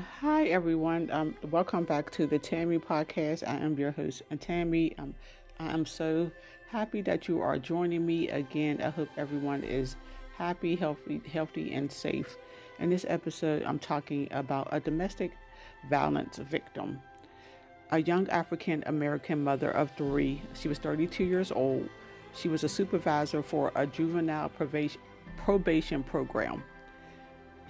Hi, everyone. Um, welcome back to the Tammy podcast. I am your host, Tammy. Um, I am so happy that you are joining me again. I hope everyone is happy, healthy, healthy, and safe. In this episode, I'm talking about a domestic violence victim, a young African American mother of three. She was 32 years old. She was a supervisor for a juvenile probation, probation program.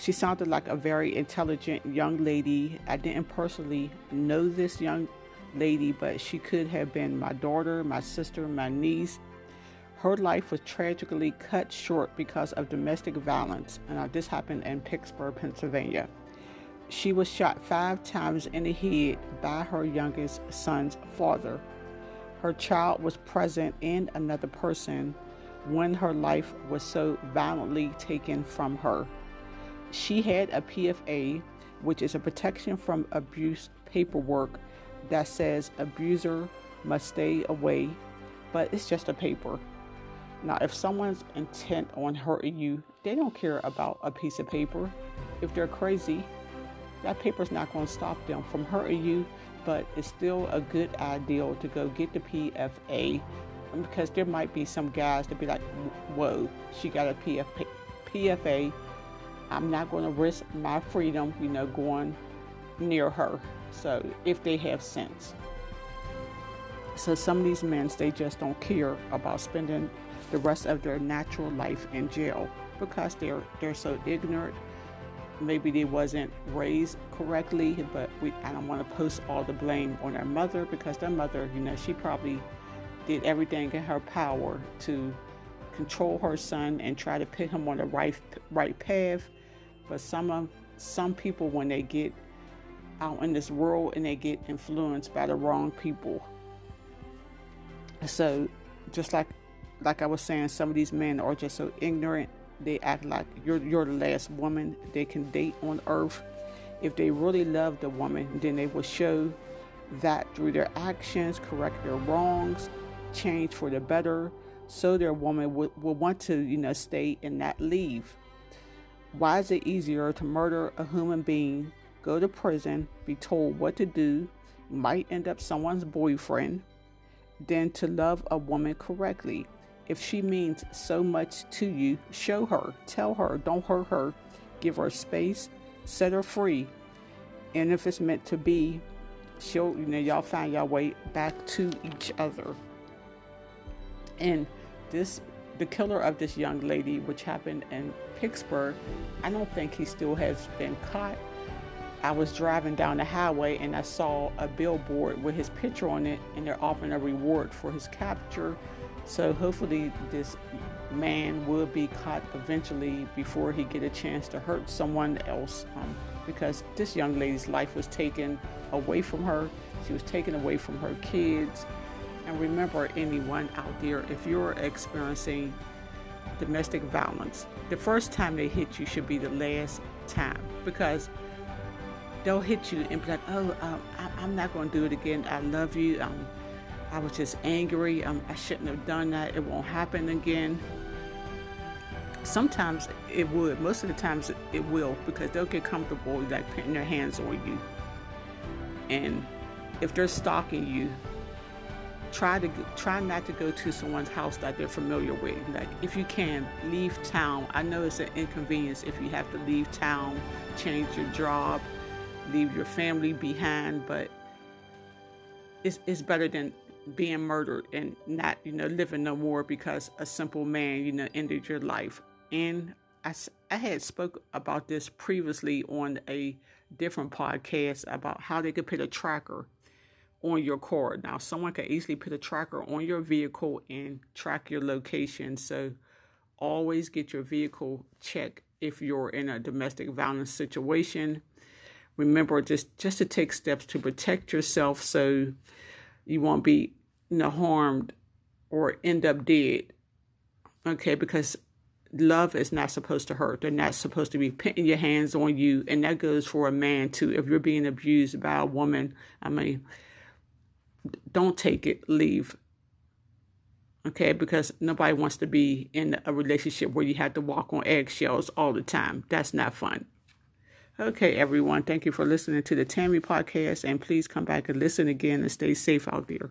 She sounded like a very intelligent young lady. I didn't personally know this young lady, but she could have been my daughter, my sister, my niece. Her life was tragically cut short because of domestic violence, and this happened in Pittsburgh, Pennsylvania. She was shot five times in the head by her youngest son's father. Her child was present in another person when her life was so violently taken from her. She had a PFA, which is a protection from abuse paperwork that says abuser must stay away, but it's just a paper. Now, if someone's intent on hurting you, they don't care about a piece of paper. If they're crazy, that paper's not going to stop them from hurting you, but it's still a good idea to go get the PFA because there might be some guys that be like, whoa, she got a PFA. I'm not going to risk my freedom, you know, going near her. So if they have sense. So some of these men, they just don't care about spending the rest of their natural life in jail because they're they're so ignorant. Maybe they wasn't raised correctly, but we I don't want to post all the blame on their mother because their mother, you know, she probably did everything in her power to control her son and try to put him on the right right path but some of some people when they get out in this world and they get influenced by the wrong people. So just like like I was saying, some of these men are just so ignorant. They act like you're you're the last woman they can date on earth. If they really love the woman, then they will show that through their actions, correct their wrongs, change for the better, so their woman will, will want to, you know, stay and not leave. Why is it easier to murder a human being, go to prison, be told what to do, might end up someone's boyfriend, than to love a woman correctly? If she means so much to you, show her, tell her, don't hurt her, give her space, set her free. And if it's meant to be, she'll, you know, y'all find your way back to each other. And this the killer of this young lady, which happened in Pittsburgh, I don't think he still has been caught. I was driving down the highway and I saw a billboard with his picture on it, and they're offering a reward for his capture. So hopefully, this man will be caught eventually before he get a chance to hurt someone else. Um, because this young lady's life was taken away from her. She was taken away from her kids. And remember, anyone out there, if you're experiencing domestic violence, the first time they hit you should be the last time because they'll hit you and be like, oh, um, I, am not going to do it again. I love you. Um, I was just angry. Um, I shouldn't have done that. It won't happen again. Sometimes it would. Most of the times it will because they'll get comfortable like putting their hands on you. And if they're stalking you, try to try not to go to someone's house that they're familiar with. Like if you can leave town. I know it's an inconvenience if you have to leave town change your job leave your family behind but it's, it's better than being murdered and not you know living no more because a simple man you know ended your life. And I, I had spoke about this previously on a different podcast about how they could put a tracker on your car. Now, someone could easily put a tracker on your vehicle and track your location. So, always get your vehicle checked if you're in a domestic violence situation. Remember just just to take steps to protect yourself so you won't be you know, harmed or end up dead. Okay, because love is not supposed to hurt. They're not supposed to be putting your hands on you, and that goes for a man too. If you're being abused by a woman, I mean don't take it, leave. Okay, because nobody wants to be in a relationship where you have to walk on eggshells all the time. That's not fun. Okay, everyone. Thank you for listening to the Tammy podcast. And please come back and listen again and stay safe out there.